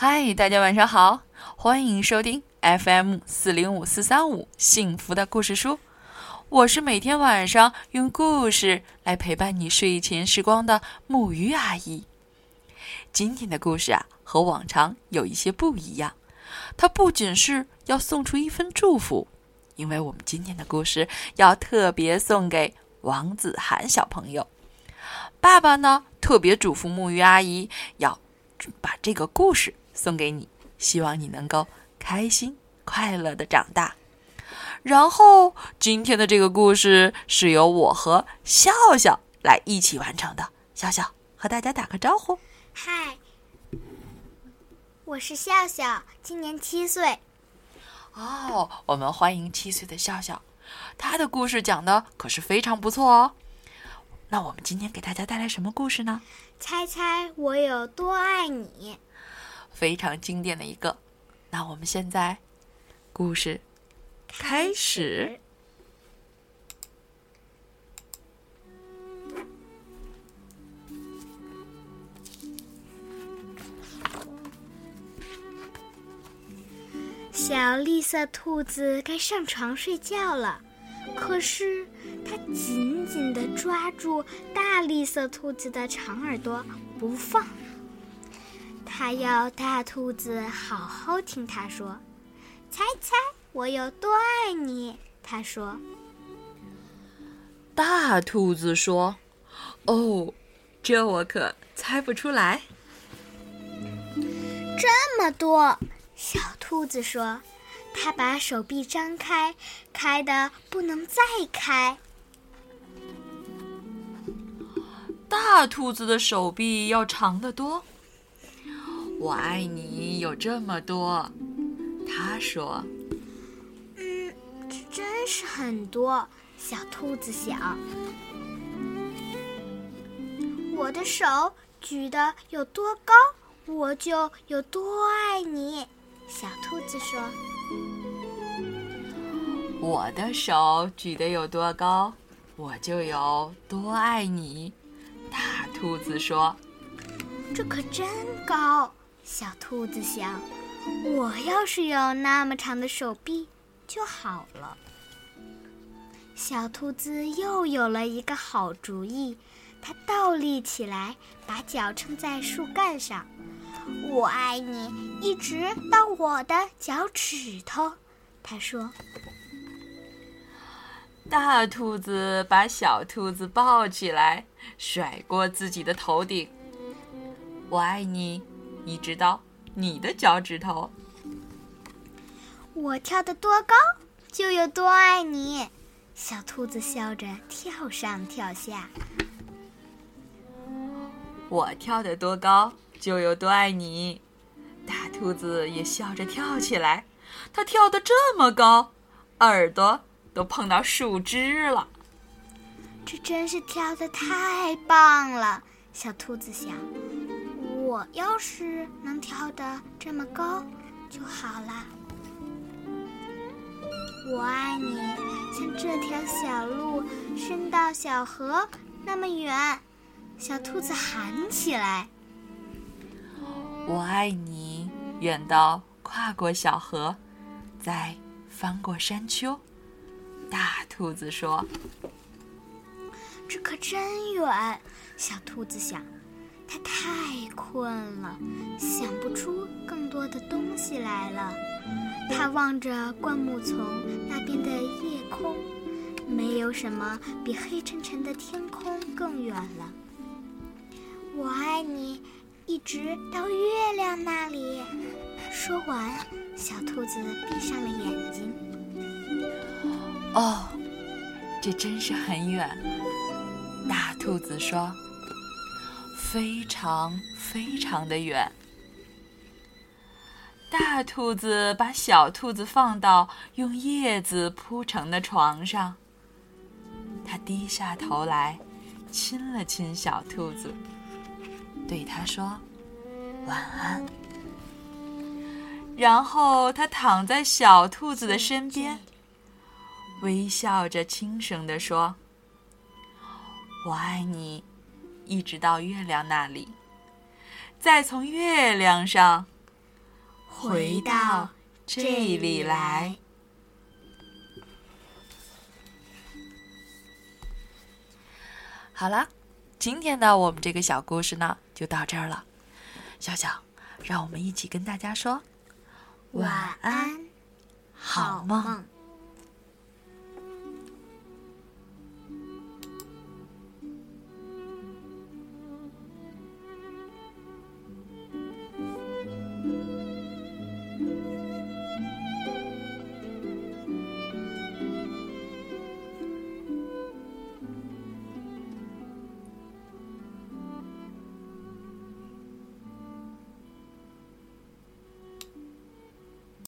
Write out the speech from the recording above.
嗨，大家晚上好，欢迎收听 FM 四零五四三五幸福的故事书。我是每天晚上用故事来陪伴你睡前时光的木鱼阿姨。今天的故事啊，和往常有一些不一样。它不仅是要送出一份祝福，因为我们今天的故事要特别送给王子涵小朋友。爸爸呢，特别嘱咐木鱼阿姨要把这个故事送给你，希望你能够开心快乐的长大。然后，今天的这个故事是由我和笑笑来一起完成的。笑笑和大家打个招呼。嗨，我是笑笑，今年七岁。哦，我们欢迎七岁的笑笑，他的故事讲的可是非常不错哦。那我们今天给大家带来什么故事呢？猜猜我有多爱你？非常经典的一个。那我们现在故事开始。小绿色兔子该上床睡觉了，可是它紧紧地抓住大绿色兔子的长耳朵不放。它要大兔子好好听他说：“猜猜我有多爱你？”他说。大兔子说：“哦，这我可猜不出来。这么多。”小兔子说：“它把手臂张开，开的不能再开。”大兔子的手臂要长得多。我爱你有这么多，他说：“嗯，这真是很多。”小兔子想：“我的手举得有多高，我就有多爱你。”小兔子说：“我的手举得有多高，我就有多爱你。”大兔子说：“这可真高。”小兔子想：“我要是有那么长的手臂就好了。”小兔子又有了一个好主意，它倒立起来，把脚撑在树干上。我爱你，一直到我的脚趾头。他说：“大兔子把小兔子抱起来，甩过自己的头顶。我爱你，一直到你的脚趾头。我跳得多高，就有多爱你。”小兔子笑着跳上跳下。我跳得多高。就有多爱你，大兔子也笑着跳起来。它跳得这么高，耳朵都碰到树枝了。这真是跳得太棒了，小兔子想。我要是能跳得这么高就好了。我爱你，像这条小路伸到小河那么远。小兔子喊起来。我爱你，远到跨过小河，再翻过山丘。大兔子说：“这可真远。”小兔子想，它太困了，想不出更多的东西来了。它望着灌木丛那边的夜空，没有什么比黑沉沉的天空更远了。我爱你。一直到月亮那里。说完，小兔子闭上了眼睛。哦，这真是很远。大兔子说：“非常非常的远。”大兔子把小兔子放到用叶子铺成的床上，它低下头来，亲了亲小兔子。对他说：“晚安。”然后他躺在小兔子的身边，微笑着轻声地说：“我爱你，一直到月亮那里，再从月亮上回到这里来。好了，今天的我们这个小故事呢，就到这儿了。小小，让我们一起跟大家说晚安，好梦。